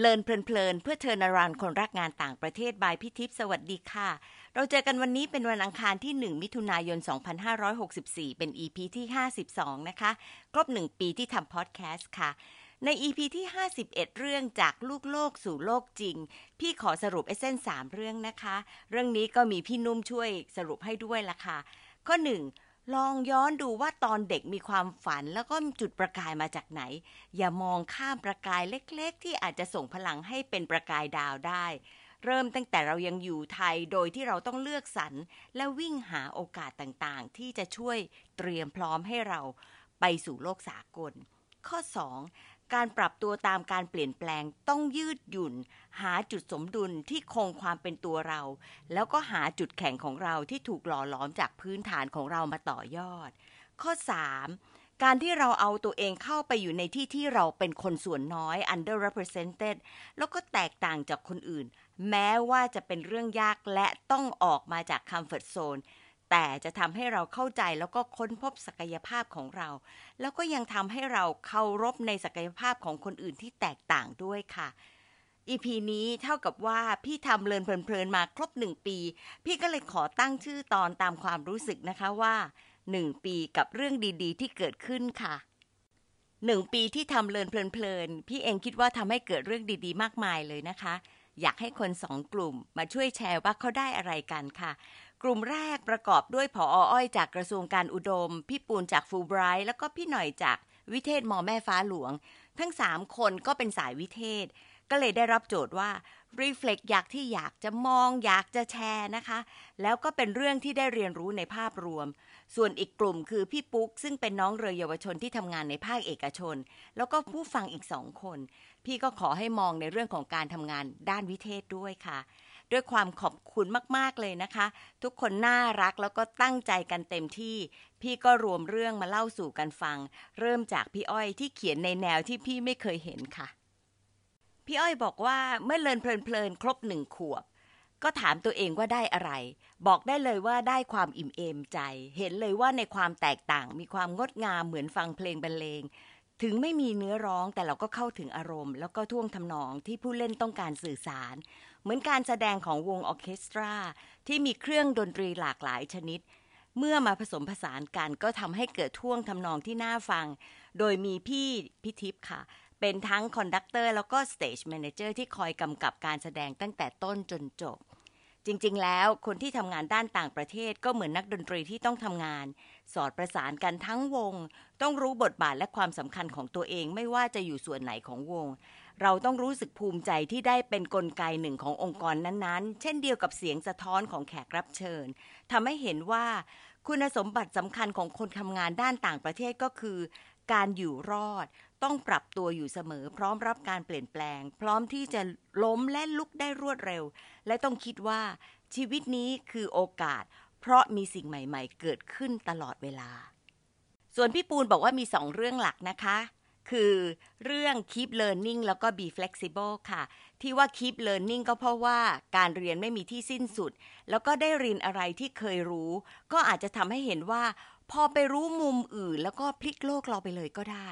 Learn เพลินเพื่อ international คนรักงานต่างประเทศ by พี่ทิพย์สวัสดีค่ะ เราเจอกันวันนี้เป็นวันอังคารที่ 1 มิถุนายน 2564 เป็น EP ที่ 52 นะคะ ครบ 1 ปีที่ทำพอดแคสต์ค่ะ ใน EP ที่ 51 เรื่องจากลูกโลกสู่โลกจริง พี่ขอสรุป essence สามเรื่องนะคะ เรื่องนี้ก็มีพี่นุ่มช่วยสรุปให้ด้วยละค่ะ ข้อ 1 ลองย้อนดูว่าตอนเด็กมีความฝันแล้วก็จุดประกายมาจากไหน อย่ามองข้ามประกายเล็กๆ ที่อาจจะส่งพลังให้เป็นประกายดาวได้ เริ่มตั้งแต่เรายังอยู่ไทยโดยที่เราต้องเลือกสรรและวิ่งหาโอกาสต่างๆ ที่จะช่วยเตรียมพร้อมให้เราไปสู่โลกสากล ข้อ 2 การปรับตัวตามการเปลี่ยนแปลงต้องยืดหยุ่น หาจุดสมดุลที่คงความเป็นตัวเรา แล้วก็หาจุดแข็งของเราที่ถูกหล่อหลอมจากพื้นฐานของเรามาต่อยอด ข้อ 3 การที่เราเอาตัวเองเข้าไปอยู่ในที่ที่เราเป็นคนส่วนน้อย underrepresented แล้วก็แตกต่างจากคนอื่น แม้ว่าจะเป็นเรื่องยากและต้องออกมาจาก comfort zone แต่จะทำให้เราเข้าใจแล้วก็ค้นพบศักยภาพของเรา แล้วก็ยังทำให้เราเคารพในศักยภาพของคนอื่นที่แตกต่างด้วยค่ะ EP นี้เท่ากับว่าพี่ทำเลินเพลินๆมาครบหนึ่งปี พี่ก็เลยขอตั้งชื่อตอนตามความรู้สึกนะคะว่าหนึ่งปีกับเรื่องดีๆ ที่เกิดขึ้นค่ะหนึ่งปีที่ทำเลินเพลินๆพี่เองคิดว่าทำให้เกิดเรื่องดีๆ มากมายเลยนะคะ อยากให้คนสองกลุ่มมาช่วยแชร์ว่าเขาได้อะไรกันค่ะ กลุ่มแรกประกอบด้วยผออ้อยจากกระทรวงการอุดม พี่ปูนจากฟูไบรท์แล้วก็พี่หน่อยจากวิเทศมอแม่ฟ้าหลวง ทั้งสามคนก็เป็นสายวิเทศ ก็เลยได้รับโจทย์ว่า reflect อยากที่อยากจะมองอยากจะแชร์นะคะ แล้วก็เป็นเรื่องที่ได้เรียนรู้ในภาพรวม ส่วนอีกกลุ่มคือพี่ปุ๊ก ซึ่งเป็นน้องเรือเยาวชนที่ทำงานในภาคเอกชน แล้วก็ผู้ฟังอีกสองคน พี่ก็ขอให้มองในเรื่องของการทำงานด้านวิเทศด้วยค่ะ ด้วยความขอบคุณมากๆเลยนะคะ ทุกคนน่ารักแล้วก็ตั้งใจกันเต็มที่ พี่ก็รวมเรื่องมาเล่าสู่กันฟัง เริ่มจากพี่อ้อยที่เขียนในแนวที่พี่ไม่เคยเห็นค่ะ พี่อ้อยบอกว่าเมื่อเลินเพลินๆครบหนึ่งขวบ ก็ถามตัวเองว่าได้อะไร บอกได้เลยว่าได้ความอิ่มเอมใจ เห็นเลยว่าในความแตกต่างมีความงดงามเหมือนฟังเพลงบรรเลงถึงไม่มีเนื้อร้องแต่เราก็เข้าถึงอารมณ์ แล้วก็ท่วงทำนองที่ผู้เล่นต้องการสื่อสาร เหมือนการแสดงของวงออเคสตรา ที่มีเครื่องดนตรีหลากหลายชนิด เมื่อมาผสมผสานกันก็ทำให้เกิดท่วงทำนองที่น่าฟัง โดยมีพี่พิทิพย์ค่ะ เป็นทั้ง conductor แล้วก็ stage manager ที่คอยกำกับการแสดงตั้งแต่ต้นจนจบจริงๆ แล้วคนที่ทำงานด้านต่างประเทศก็เหมือนนักดนตรีที่ต้องทำงาน สอดประสานกันทั้งวง ต้องรู้บทบาทและความสำคัญของตัวเองไม่ว่าจะอยู่ส่วนไหนของวง เราต้องรู้สึกภูมิใจที่ได้เป็นกลไกหนึ่งขององค์กรนั้นๆ เช่นเดียวกับเสียงสะท้อนของแขกรับเชิญทำให้เห็นว่าคุณสมบัติสำคัญของคนทำงานด้านต่างประเทศก็คือ การอยู่รอด ต้องปรับตัวอยู่เสมอ พร้อมรับการเปลี่ยนแปลง พร้อมที่จะล้มและลุกได้รวดเร็ว และต้องคิดว่าชีวิตนี้คือโอกาส เพราะมีสิ่งใหม่ ๆ เกิดขึ้นตลอดเวลา ส่วนพี่ปูนบอกว่ามีสองเรื่องหลักนะคะ คือเรื่อง keep learning แล้วก็ be flexible ค่ะ ที่ว่า keep learning ก็เพราะว่าการเรียนไม่มีที่สิ้นสุด แล้วก็ได้เรียนอะไรที่เคยรู้ ก็อาจจะทำให้เห็นว่า พอไปรู้มุมอื่น แล้วก็พลิกโลกเราไปเลยก็ได้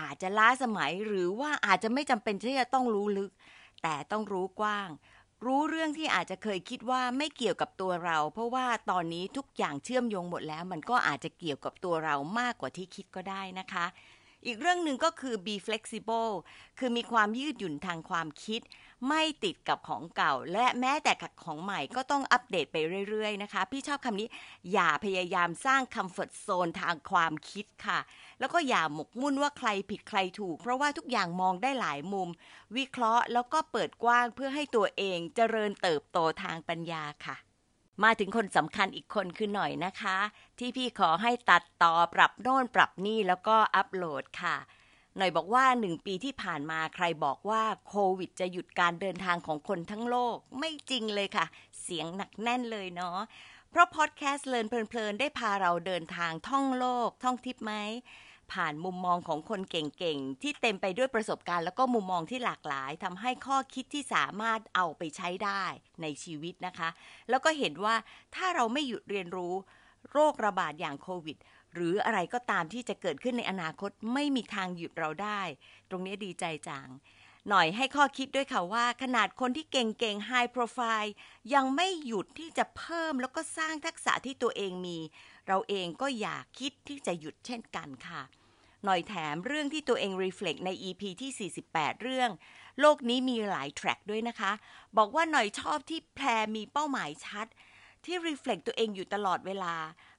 อาจจะล้าสมัยหรือว่าอาจจะไม่จำเป็นที่จะต้องรู้ลึก แต่ต้องรู้กว้าง รู้เรื่องที่อาจจะเคยคิดว่าไม่เกี่ยวกับตัวเรา เพราะว่าตอนนี้ทุกอย่างเชื่อมโยงหมดแล้ว มันก็อาจจะเกี่ยวกับตัวเรามากกว่าที่คิดก็ได้นะคะ อีกเรื่องหนึ่งก็คือ be flexible คือมีความยืดหยุ่นทางความคิด ไม่ติดกับของเก่า และแม้แต่กับของใหม่ก็ต้องอัปเดตไปเรื่อยๆนะคะ พี่ชอบคำนี้อย่าพยายามสร้าง comfort zone ทางความคิดค่ะ แล้วก็อย่าหมกมุ่นว่าใครผิดใครถูก เพราะว่าทุกอย่างมองได้หลายมุม วิเคราะห์แล้วก็เปิดกว้างเพื่อให้ตัวเองเจริญเติบโตทางปัญญาค่ะมาถึงคนสำคัญอีกคนคือหน่อยนะคะ ที่พี่ขอให้ตัดต่อปรับโน่นปรับนี่แล้วก็อัปโหลดค่ะ หน่อยบอกว่าหนึ่งปีที่ผ่านมาใครบอกว่าโควิดจะหยุดการเดินทางของคนทั้งโลกไม่จริงเลยค่ะ เสียงหนักแน่นเลยเนาะเพราะพอดแคสต์เลินเพลินๆ ได้พาเราเดินทางท่องโลก ท่องทิพย์ไหมผ่านมุมมองของคนเก่งๆ ที่เต็มไปด้วยประสบการณ์ แล้วก็มุมมองที่หลากหลายทำให้ข้อคิดที่สามารถเอาไปใช้ได้ในชีวิตนะคะ แล้วก็เห็นว่าถ้าเราไม่หยุดเรียนรู้โรคระบาดอย่างโควิด หรืออะไรก็ตามที่จะเกิดขึ้นในอนาคตไม่มีทางหยุดเราได้ ตรงนี้ดีใจจังหน่อยให้ข้อคิดด้วยค่ะว่า ขนาดคนที่เก่งๆ High Profile ยังไม่หยุดที่จะเพิ่มแล้วก็สร้างทักษะที่ตัวเองมี เราเองก็อยากคิดที่จะหยุดเช่นกันค่ะ หน่อยแถมเรื่องที่ตัวเอง reflect ใน EP ที่ 48 เรื่อง โลกนี้มีหลายแทร็กด้วยนะคะ บอกว่าหน่อยชอบที่แพรมีเป้าหมายชัด ที่ reflect ตัวเองอยู่ตลอดเวลา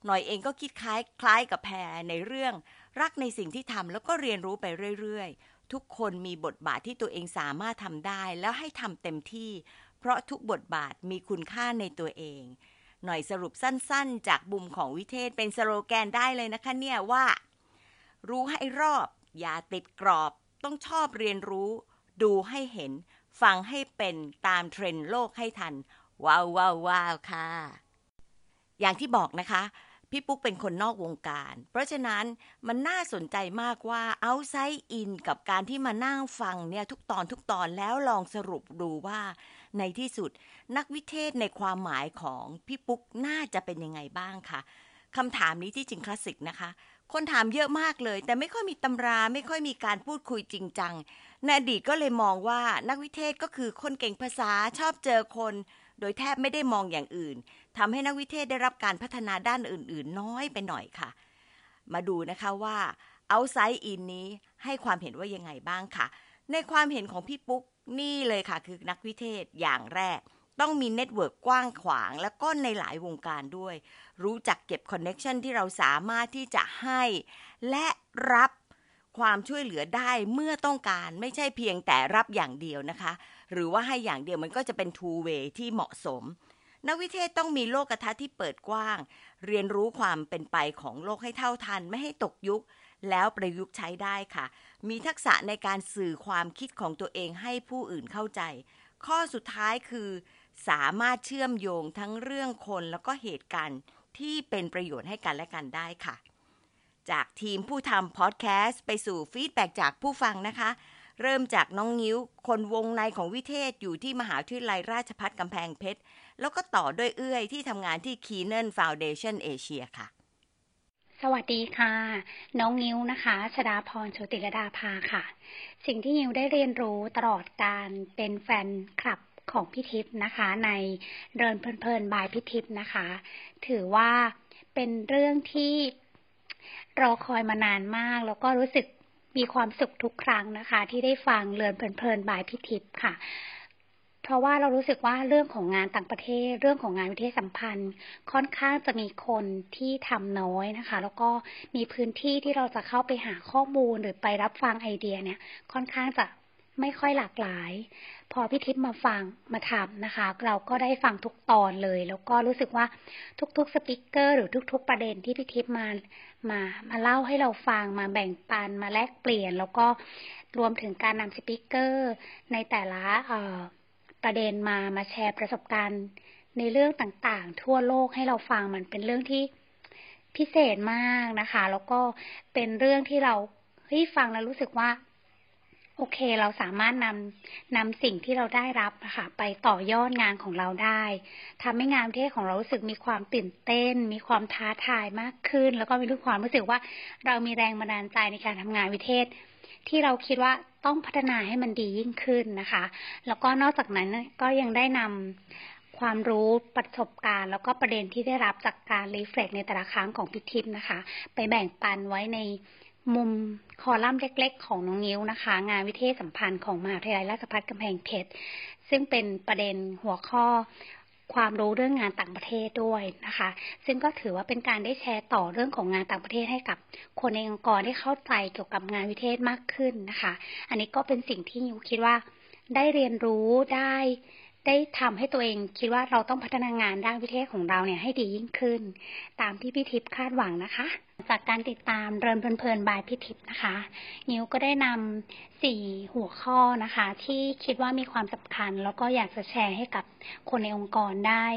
หน่อยเองก็คิดคล้ายคล้ายกับแพรในเรื่อง รักในสิ่งที่ทำแล้วก็เรียนรู้ไปเรื่อยๆ ทุกคนมีบทบาทที่ตัวเองสามารถทำได้ แล้วให้ทำเต็มที่ เพราะทุกบทบาทมีคุณค่าในตัวเอง หน่อยสรุปสั้นๆ จากบุมของวิเทศเป็นสโลแกนได้เลยนะคะเนี่ยว่า รู้ให้รอบ อย่าติดกรอบ ต้องชอบเรียนรู้ ดูให้เห็น ฟังให้เป็นตามเทรนด์โลกให้ทัน ว้าวว้าวว้าวค่ะ อย่างที่บอกนะคะ พี่ปุ๊กเป็นคนนอกวงการ เพราะฉะนั้นมันน่าสนใจมากว่า outside in กับการที่มานั่งฟังเนี่ยทุกตอนทุกตอนแล้วลองสรุปดูว่า ในที่สุดนักวิเทศในความหมายของพี่ปุ๊กน่าจะเป็นยังไงบ้างคะคำถามนี้ที่จริงคลาสสิกนะคะ คนถามเยอะมากเลย แต่ไม่ค่อยมีตำราไม่ค่อยมีการพูดคุยจริงจังในอดีตก็เลยมองว่านักวิเทศก็คือคนเก่งภาษาชอบเจอคน โดยแทบไม่ได้มองอย่างอื่นทำให้นักวิเทศได้รับการพัฒนาด้านอื่น ๆ น้อยไปหน่อยค่ะ มาดูนะคะว่า outside in นี้ให้ความเห็นว่ายังไงบ้างค่ะ ในความเห็นของพี่ปุ๊กนี่เลยค่ะ คือนักวิเทศอย่างแรก ต้องมี network กว้างขวาง แล้วก็ในหลายวงการด้วย รู้จักเก็บ connection ที่เราสามารถที่จะให้ และรับความช่วยเหลือได้เมื่อต้องการไม่ใช่เพียงแต่รับอย่างเดียวนะคะ หรือว่าให้อย่างเดียวมันก็จะเป็น two way ที่เหมาะสม นักวิเทศต้องมีโลกทัศน์ที่เปิดกว้าง เรียนรู้ความเป็นไปของโลกให้เท่าทันไม่ให้ตกยุค แล้วประยุกต์ใช้ได้ค่ะ มีทักษะในการสื่อความคิดของตัวเองให้ผู้อื่นเข้าใจ ข้อสุดท้ายคือ สามารถเชื่อมโยงทั้งเรื่องคนแล้วก็เหตุการณ์ที่เป็นประโยชน์ให้กันและกันได้ค่ะ จากทีมผู้ทำพอดแคสต์ไปสู่ฟีดแบ็จากผู้ฟังนะคะ เริ่มจากน้องนิ้ว คนวงในของวิเทศอยู่ที่มหาวิทยาลัยราชภัฏกำแพงเพชร แล้วก็ต่อด้วยเอื้อยที่ทำงานที่ Keenan Foundation Asia ค่ะ สวัสดีค่ะ น้องนิ้วนะคะชดาพรโชติรดาภาค่ะ สิ่งที่นิ้วได้เรียนรู้ตลอดการเป็นแฟนคลับของพี่ทิพย์นะคะ ในเรินเพลินๆบายพี่ทิพย์นะคะ ถือว่าเป็นเรื่องที่รอคอยมานานมาก แล้วก็รู้สึก มีความสุขทุกครั้งนะคะ ที่ได้ฟังเรินเพลินๆบายพี่ทิพย์ค่ะ เพราะว่าเรารู้สึกว่าเรื่องของงานต่างประเทศ เรื่องของงานวิทยาสัมพันธ์ ค่อนข้างจะมีคนที่ทำน้อยนะคะ แล้วก็มีพื้นที่ที่เราจะเข้าไปหาข้อมูลหรือไปรับฟังไอเดียเนี่ย ค่อนข้างจะ ไม่ค่อยหลากหลาย พอพี่ทิพย์มาฟังมาทำนะคะ เราก็ได้ฟังทุกตอนเลย แล้วก็รู้สึกว่าทุกๆสปิเกอร์หรือทุก ๆ ประเด็นที่พี่ทิพย์มามามาเล่าให้เราฟังมาแบ่งปันมาแลกเปลี่ยน แล้วก็รวมถึงการนำสปิเกอร์ในแต่ละประเด็นมามาแชร์ประสบการณ์ในเรื่องต่างๆ ทั่วโลกให้เราฟังมันเป็นเรื่องที่พิเศษมากนะคะ แล้วก็เป็นเรื่องที่เราเฮ้ยฟังแล้วรู้สึกว่า โอเคเราสามารถนำนำสิ่งที่เราได้รับนะคะไปต่อยอดงานของเราได้ทำให้งานประเทศของเรารู้สึกมีความตื่นเต้น มีความท้าทายมากขึ้น แล้วก็มีทุกความรู้สึกว่าเรามีแรงบันดาลใจในการทำงานวิเทศ ที่เราคิดว่าต้องพัฒนาให้มันดียิ่งขึ้นนะคะ แล้วก็นอกจากนั้นก็ยังได้นำความรู้ประสบการณ์ แล้วก็ประเด็นที่ได้รับจากการรีเฟล็กในแต่ละครั้งของพิทิพนะคะ ไปแบ่งปันไว้ใน มุมคอลัมน์เล็ก ๆ ของน้องนิ้วนะคะ งานวิเทศสัมพันธ์ของมหาวิทยาลัยราชภัฏกำแพงเพชรซึ่งเป็นประเด็นหัวข้อความรู้เรื่องงานต่างประเทศด้วยนะคะ ซึ่งก็ถือว่าเป็นการได้แชร์ต่อเรื่องของงานต่างประเทศให้กับคนในองค์กรได้เข้าใจเกี่ยวกับงานวิเทศมากขึ้นนะคะ อันนี้ก็เป็นสิ่งที่นิวคิดว่าได้เรียนรู้ได้ ได้ทำให้ตัวเองคิดว่าเราต้องพัฒนางานด้านวิเทศของเราเนี่ยให้ดียิ่งขึ้น ตามที่พี่ทิพย์คาดหวังนะคะ จากการติดตามเรินเพลินๆบายพี่ทิพย์นะคะ นิวก็ได้นำสี่หัวข้อนะคะ ที่คิดว่ามีความสำคัญ แล้วก็อยากจะแชร์ให้กับคนในองค์กรได้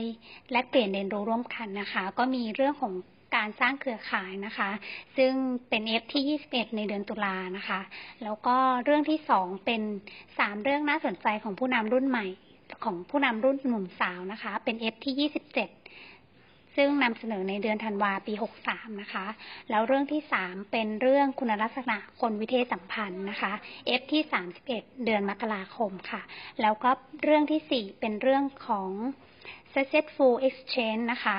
และเปลี่ยนเรียนรู้ร่วมกันนะคะ ก็มีเรื่องของการสร้างเครือข่ายนะคะ ซึ่งเป็นเอฟที่ 21 ในเดือนตุลานะคะ แล้วก็เรื่องที่สองเป็นสามเรื่องน่าสนใจของผู้นำรุ่นใหม่ ของผู้นำรุ่นหนุ่มสาวนะคะ เป็น F ที่ 27 ซึ่งนำเสนอในเดือนธันวาปี 63 นะคะ แล้วเรื่องที่ 3 เป็นเรื่องคุณลักษณะคนวิเทศสัมพันธ์นะคะ F ที่ 31 เดือนมกราคมค่ะ แล้วก็เรื่องที่ 4 เป็นเรื่องของ Successful Exchange นะคะ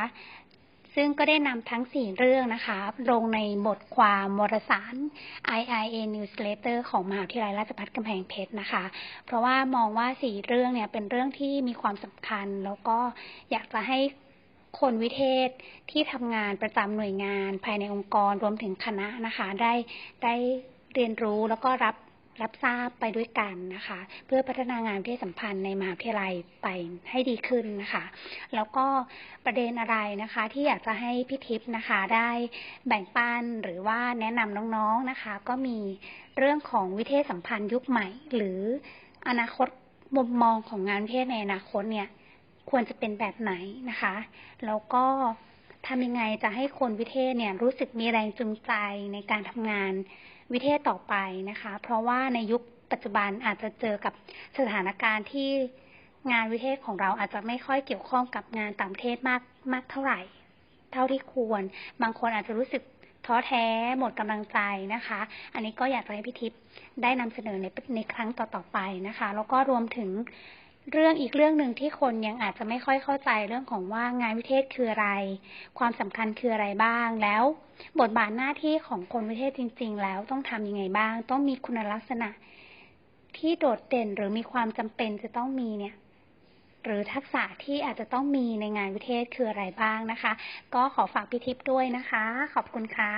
ซึ่งก็ได้นำทั้งสี่เรื่องนะคะ ลงในบทความวารสาร IIA Newsletter ของมหาวิทยาลัยราชภัฏกำแพงเพชรนะคะ เพราะว่ามองว่าสี่เรื่องเนี่ยเป็นเรื่องที่มีความสำคัญ แล้วก็อยากจะให้คนวิเทศที่ทำงานประจำหน่วยงานภายในองค์กรรวมถึงคณะนะคะ ได้ได้เรียนรู้แล้วก็รับ รับทราบไปด้วยกันนะคะ เพื่อพัฒนางานวิทยสัมพันธ์ในมหาวิทยาลัยไปให้ดีขึ้นนะคะ แล้วก็ประเด็นอะไรนะคะ ที่อยากจะให้พี่ทิพย์นะคะได้แบ่งปันหรือว่าแนะนำน้องๆนะคะ ก็มีเรื่องของวิเทศสัมพันธ์ยุคใหม่ หรืออนาคตมุมมองของงานวิเทศในอนาคตเนี่ยควรจะเป็นแบบไหนนะคะ แล้วก็ทำยังไงจะให้คนวิเทศเนี่ยรู้สึกมีแรงจูงใจในการทำงาน วิเทศต่อไปนะคะ เพราะว่าในยุคปัจจุบันอาจจะเจอกับสถานการณ์ที่งานวิเทศของเราอาจจะไม่ค่อยเกี่ยวข้องกับงานต่างประเทศมากมากเท่าไหร่ เท่าที่ควร บางคนอาจจะรู้สึกท้อแท้หมดกำลังใจนะคะ อันนี้ก็อยากจะให้พี่ทิพย์ได้นำเสนอในในครั้งต่อๆไปนะคะ แล้วก็รวมถึง เรื่องอีกเรื่องหนึ่งที่คนยังอาจจะไม่ค่อยเข้าใจเรื่องของว่างานวิเทศคืออะไร ความสำคัญคืออะไรบ้างแล้ว บทบาทหน้าที่ของคนวิเทศจริง ๆ แล้วต้องทำยังไงบ้าง ต้องมีคุณลักษณะ ที่โดดเด่นหรือมีความจำเป็นจะต้องมีเนี่ย หรือทักษะที่อาจจะต้องมีในงานวิเทศคืออะไรบ้างนะคะ ก็ขอฝากพี่ทิพย์ด้วยนะคะ ขอบคุณค่ะ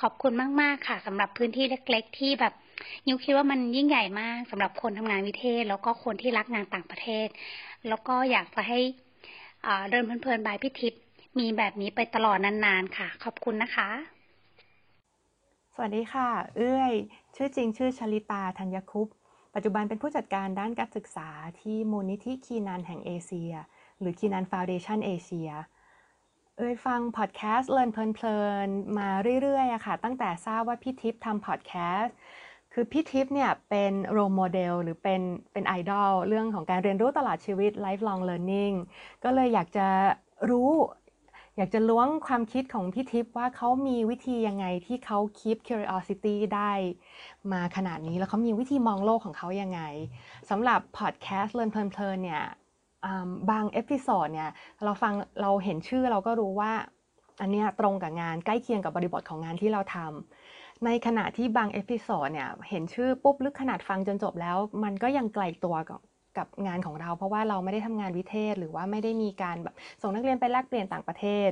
ขอบคุณมาก ๆ ค่ะสำหรับพื้นที่เล็ก ๆ ที่แบบ นิวคิดว่ามันยิ่งใหญ่มากสำหรับคนทำงานวิเทศ แล้วก็คนที่รักงานต่างประเทศ แล้วก็อยากจะให้เดินเพลินๆบายพิทิพย์มีแบบนี้ไปตลอดนานๆค่ะ ขอบคุณนะคะ สวัสดีค่ะ เอื้อย ชื่อจริงชื่อชลิตาธัญคุปปัจจุบันเป็นผู้จัดการด้านการศึกษาที่มูลนิธิคีนันแห่งเอเชีย หรือ Kenan Foundation Asia เอ้ยฟังพอดแคสต์ Learn เพลินๆมาเรื่อยๆอะค่ะ ตั้งแต่ทราบว่าพี่ทิพย์ทำพอดแคสต์ คือพี่ทิพย์เนี่ยเป็น role model หรือเป็นเป็นไอดอลเรื่องของการเรียนรู้ตลอดชีวิต lifelong learning ก็เลยอยากจะรู้ อยากจะล้วงความคิดของพี่ทิพย์ว่าเขามีวิธียังไงที่เขา keep curiosity ได้มาขนาดนี้แล้วเขามีวิธีมองโลกของเขายังไงสำหรับพอดแคสต์ Learn เพลินเนี่ยบาง episode เนี่ยเราฟังเราเห็นชื่อเราก็รู้ว่าอันนี้ตรงกับงานใกล้เคียงกับบริบทของงานที่เราทำ ในขณะที่บาง episode เนี่ยเห็นชื่อปุ๊บหรือขนาดฟังจนจบแล้ว มันก็ยังไกลตัวกับกับงานของเรา เพราะว่าเราไม่ได้ทำงานวิเทศ หรือว่าไม่ได้มีการแบบส่งนักเรียนไปแลกเปลี่ยนต่างประเทศ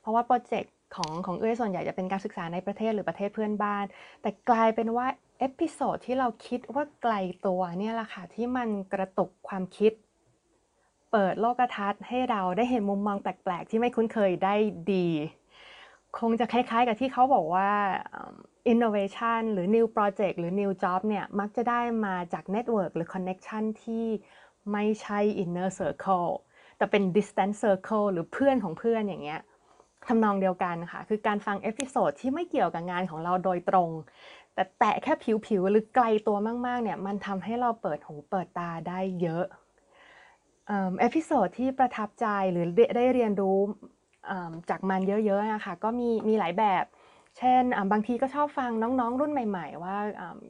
เพราะว่า project ของของเอ้ยส่วนใหญ่จะเป็นการศึกษาในประเทศหรือประเทศเพื่อนบ้าน แต่กลายเป็นว่า episode ที่เราคิดว่าไกลตัวเนี่ยแหละค่ะที่มันกระตุกความคิด เปิดโลกทัศน์ให้เราได้เห็นมุมมองแปลก ๆ ที่ไม่คุ้นเคยได้ดี คงจะคล้ายๆกับที่เขาบอกว่า innovation หรือ new project หรือ new job เนี่ยมักจะได้มาจาก network หรือ connection ที่ไม่ใช่ inner circle แต่เป็น distant circle หรือเพื่อนของเพื่อนอย่างเงี้ยทำนองเดียวกันค่ะ คือการฟัง episode ที่ไม่เกี่ยวกับงานของเราโดยตรง แต่แตะแค่ผิวๆ หรือไกลตัวมากๆ เนี่ย มันทำให้เราเปิดหูเปิดตาได้เยอะ episode ที่ประทับใจหรือได้เรียนรู้ จากมันเยอะๆนะคะก็มีมีหลายแบบ เช่นบางทีก็ชอบฟังน้องๆ รุ่นใหม่ ๆ ว่า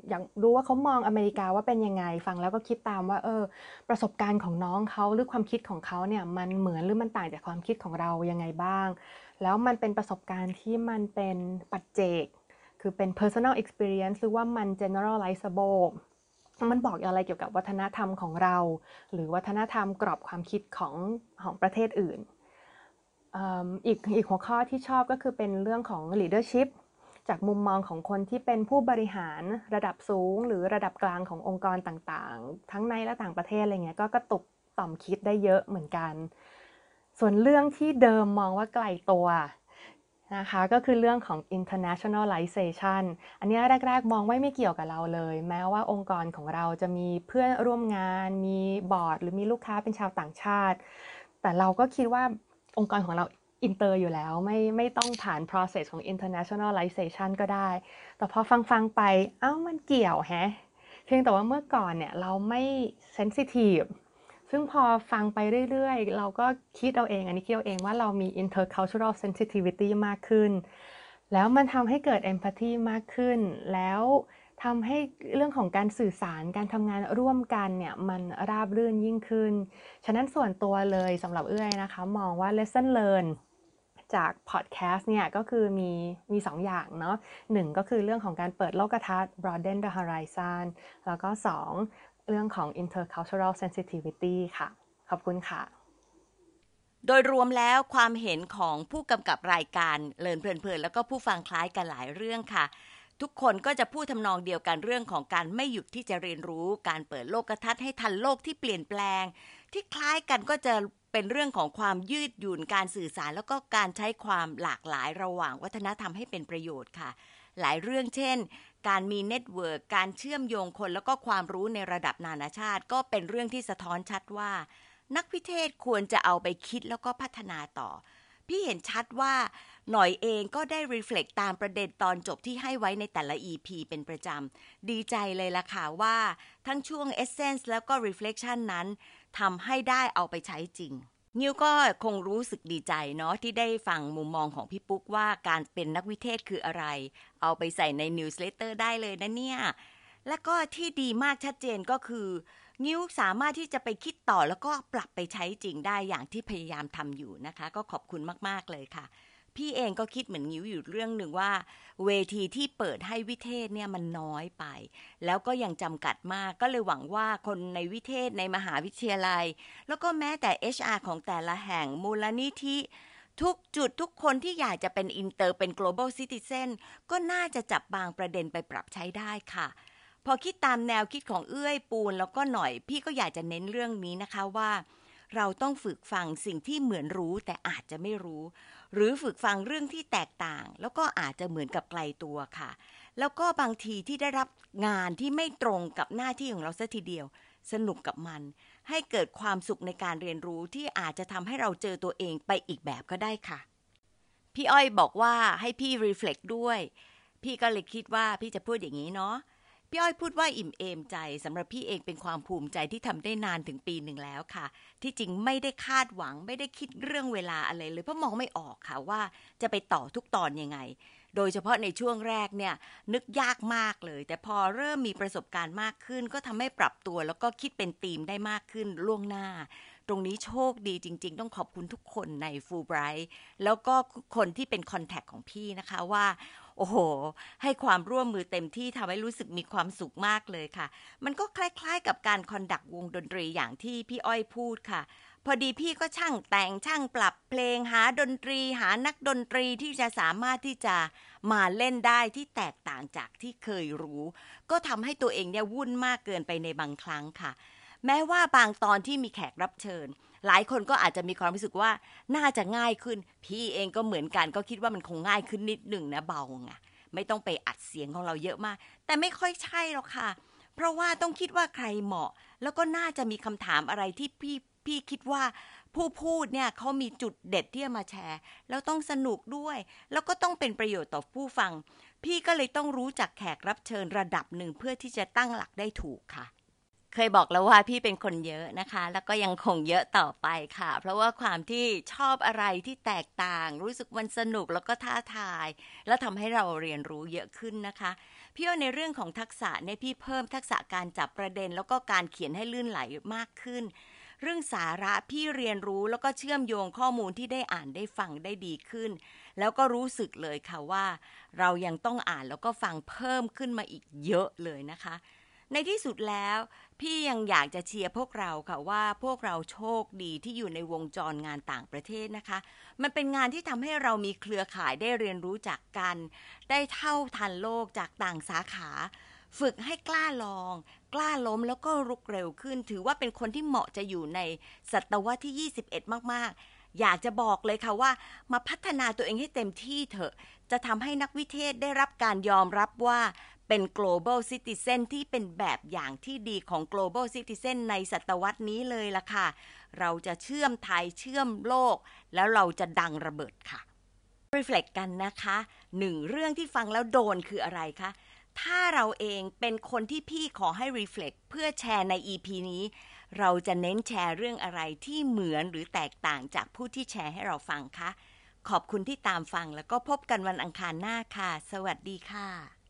อยากรู้ว่าเขามองอเมริกาว่าเป็นยังไงฟังแล้วก็คิดตามว่าเออประสบการณ์ของน้องเขาหรือความคิดของเขาเนี่ยมันเหมือนหรือมันต่างจากความคิดของเรายังไงบ้าง แล้วมันเป็นประสบการณ์ที่มันเป็นปัจเจก คือเป็น personal experience หรือว่ามัน generalizable มันบอกอะไรเกี่ยวกับวัฒนธรรมของเรา หรือวัฒนธรรมกรอบความคิดของของประเทศอื่น อีกอีกหัวข้อที่ชอบก็คือเป็นเรื่องของ leadership จากมุมมองของคนที่เป็นผู้บริหารระดับสูง หรือระดับกลางขององค์กรต่างๆ ทั้งในและต่างประเทศอะไรเงี้ยก็กระตุกต่อมคิดได้เยอะเหมือนกัน ส่วนเรื่องที่เดิมมองว่าไกลตัวนะคะก็คือเรื่องของ internationalization อันนี้แรก ๆ มองว่าไม่เกี่ยวกับเราเลย แม้ว่าองค์กรของเราจะมีเพื่อนร่วมงาน มีบอร์ด หรือมีลูกค้าเป็นชาวต่างชาติ แต่เราก็คิดว่า องค์กรของเราอินเตอร์อยู่แล้วไม่ไม่ต้องผ่าน process ของ internationalization ก็ได้ แต่พอฟังฟังไปเอ้ามันเกี่ยวแฮะ เพียงแต่ว่าเมื่อก่อนเนี่ยเราไม่ sensitive ซึ่งพอฟังไปเรื่อยๆ เราก็คิดเอาเอง อันนี้คิดเอาเองว่าเรามี intercultural sensitivity มากขึ้น แล้วมันทำให้เกิด empathy มากขึ้น แล้ว ทำให้เรื่องของการสื่อสารการทำงานร่วมกันเนี่ยมันราบรื่นยิ่งขึ้น ฉะนั้นส่วนตัวเลยสำหรับเอื้อยนะคะ มองว่า lesson learn จากพอดแคสต์เนี่ยก็คือมีมีสองอย่างเนาะหนึ่งก็คือเรื่องของการเปิดโลกทัศน์ broaden the horizon แล้วก็สองเรื่องของ intercultural sensitivity ค่ะ ขอบคุณค่ะ โดยรวมแล้วความเห็นของผู้กำกับรายการเลินเพลินๆแล้วก็ผู้ฟังคล้ายกันหลายเรื่องค่ะ ทุกคนก็จะพูดทำนองเดียวกันเรื่องของการไม่หยุดที่จะเรียนรู้ การเปิดโลกทัศน์ให้ทันโลกที่เปลี่ยนแปลง ที่คล้ายกันก็จะเป็นเรื่องของความยืดหยุ่นการสื่อสาร แล้วก็การใช้ความหลากหลายระหว่างวัฒนธรรมให้เป็นประโยชน์ค่ะ หลายเรื่องเช่น การมี network การเชื่อมโยงคนแล้วก็ความรู้ในระดับนานาชาติ ก็เป็นเรื่องที่สะท้อนชัดว่า นักวิเทศควรจะเอาไปคิดแล้วก็พัฒนาต่อ พี่เห็นชัดว่า หน่อยเองก็ได้ reflect ตามประเด็นตอนจบที่ให้ไว้ในแต่ละ EP เป็นประจำ ดีใจเลยล่ะค่ะว่าทั้งช่วง Essence แล้วก็ Reflection นั้นทำให้ได้เอาไปใช้จริง นิวก็คงรู้สึกดีใจเนาะที่ได้ฟังมุมมองของพี่ปุ๊กว่าการเป็นนักวิเทศคืออะไร เอาไปใส่ใน newsletter ได้เลยนะเนี่ย และก็ที่ดีมากชัดเจนก็คือนิวสามารถที่จะไปคิดต่อแล้วก็ปรับไปใช้จริงได้อย่างที่พยายามทำอยู่นะคะ ก็ขอบคุณมาก ๆ เลยค่ะ พี่เองก็คิดเหมือนนิวอยู่เรื่องหนึ่งว่า เวทีที่เปิดให้วิเทศเนี่ยมันน้อยไป แล้วก็ยังจำกัดมากก็เลยหวังว่าคนในวิเทศในมหาวิทยาลัย แล้วก็แม้แต่ HR ของแต่ละแห่งมูลนิธิทุกจุดทุกคนที่อยากจะเป็นอินเตอร์เป็น global citizen ก็น่าจะจับบางประเด็นไปปรับใช้ได้ค่ะ พอคิดตามแนวคิดของเอื้อยปูนแล้วก็หน่อย พี่ก็อยากจะเน้นเรื่องนี้นะคะว่า เราต้องฝึกฟังสิ่งที่เหมือนรู้แต่อาจจะไม่รู้ หรือฝึกฟังเรื่องที่แตกต่าง แล้วก็อาจจะเหมือนกับไกลตัวค่ะ แล้วก็บางทีที่ได้รับงานที่ไม่ตรงกับหน้าที่ของเราซะทีเดียว สนุกกับมัน ให้เกิดความสุขในการเรียนรู้ที่อาจจะทำให้เราเจอตัวเองไปอีกแบบก็ได้ค่ะ พี่อ้อยบอกว่าให้พี่รีเฟล็กด้วย พี่ก็เลยคิดว่าพี่จะพูดอย่างนี้เนาะ พี่อ้อยพูดว่าอิ่มเอมใจสำหรับพี่เองเป็นความภูมิใจที่ทำได้นานถึงปีหนึ่งแล้วค่ะ ที่จริงไม่ได้คาดหวังไม่ได้คิดเรื่องเวลาอะไรเลยเพราะมองไม่ออกค่ะว่าจะไปต่อทุกตอนยังไง โดยเฉพาะในช่วงแรกเนี่ยนึกยากมากเลย แต่พอเริ่มมีประสบการณ์มากขึ้น ก็ทำให้ปรับตัวแล้วก็คิดเป็นธีมได้มากขึ้นล่วงหน้าตรงนี้โชคดีจริง ๆ ต้องขอบคุณทุกคนในฟูไบรท์แล้วก็คนที่เป็นคอนแทคของพี่นะคะว่า โอ้โห ให้ความร่วมมือเต็มที่ทำให้รู้สึกมีความสุขมากเลยค่ะ มันก็คล้ายๆกับการคอนดักวงดนตรีอย่างที่พี่อ้อยพูดค่ะ พอดีพี่ก็ช่างแต่งช่างปรับเพลงหาดนตรี หานักดนตรีที่จะสามารถที่จะมาเล่นได้ที่แตกต่างจากที่เคยรู้ ก็ทำให้ตัวเองเนี่ยวุ่นมากเกินไปในบางครั้งค่ะ แม้ว่าบางตอนที่มีแขกรับเชิญ หลายคนก็อาจจะมีความรู้สึกว่าน่าจะง่ายขึ้น พี่เองก็เหมือนกันก็คิดว่ามันคงง่ายขึ้นนิดหนึ่งนะเบาไงไม่ต้องไปอัดเสียงของเราเยอะมาก แต่ไม่ค่อยใช่หรอกค่ะ เพราะว่าต้องคิดว่าใครเหมาะ แล้วก็น่าจะมีคำถามอะไรที่พี่พี่คิดว่าผู้พูดเนี่ยเขามีจุดเด็ดที่จะมาแชร์ แล้วต้องสนุกด้วย แล้วก็ต้องเป็นประโยชน์ต่อผู้ฟัง พี่ก็เลยต้องรู้จักแขกรับเชิญระดับหนึ่งเพื่อที่จะตั้งหลักได้ถูกค่ะ เคยบอกแล้วว่าพี่เป็นคนเยอะนะคะ แล้วก็ยังคงเยอะต่อไปค่ะ เพราะว่าความที่ชอบอะไรที่แตกต่าง รู้สึกมันสนุกแล้วก็ท้าทาย แล้วทำให้เราเรียนรู้เยอะขึ้นนะคะพี่ว่าในเรื่องของทักษะเนี่ยพี่เพิ่มทักษะการจับประเด็น แล้วก็การเขียนให้ลื่นไหลมากขึ้น เรื่องสาระพี่เรียนรู้แล้วก็เชื่อมโยงข้อมูลที่ได้อ่านได้ฟังได้ดีขึ้น แล้วก็รู้สึกเลยค่ะว่า เรายังต้องอ่านแล้วก็ฟังเพิ่มขึ้นมาอีกเยอะเลยนะคะ ในที่สุดแล้ว พี่ยังอยากจะเชียร์พวกเราค่ะว่าพวกเราโชคดีที่อยู่ในวงจรงานต่างประเทศนะคะ มันเป็นงานที่ทำให้เรามีเครือข่ายได้เรียนรู้จากกัน ได้เท่าทันโลกจากต่างสาขา ฝึกให้กล้าลอง กล้าล้มแล้วก็รุกเร็วขึ้น ถือว่าเป็นคนที่เหมาะจะอยู่ในศตวรรษที่ 21 มากๆอยากจะบอกเลยค่ะว่า มาพัฒนาตัวเองให้เต็มที่เถอะ จะทำให้นักวิเทศได้รับการยอมรับว่า เป็น global citizen ที่เป็นแบบอย่างที่ดีของ global citizen ในศตวรรษนี้เลยล่ะค่ะ เราจะเชื่อมไทยเชื่อมโลก แล้วเราจะดังระเบิดค่ะ reflect กันนะคะหนึ่งเรื่องที่ฟังแล้วโดนคืออะไรคะถ้าเราเองเป็นคนที่พี่ขอให้ reflect เพื่อแชร์ใน EP นี้ เราจะเน้นแชร์เรื่องอะไรที่เหมือนหรือแตกต่างจากผู้ที่แชร์ให้เราฟังคะ ขอบคุณที่ตามฟังแล้วก็พบกันวันอังคารหน้าค่ะ สวัสดีค่ะ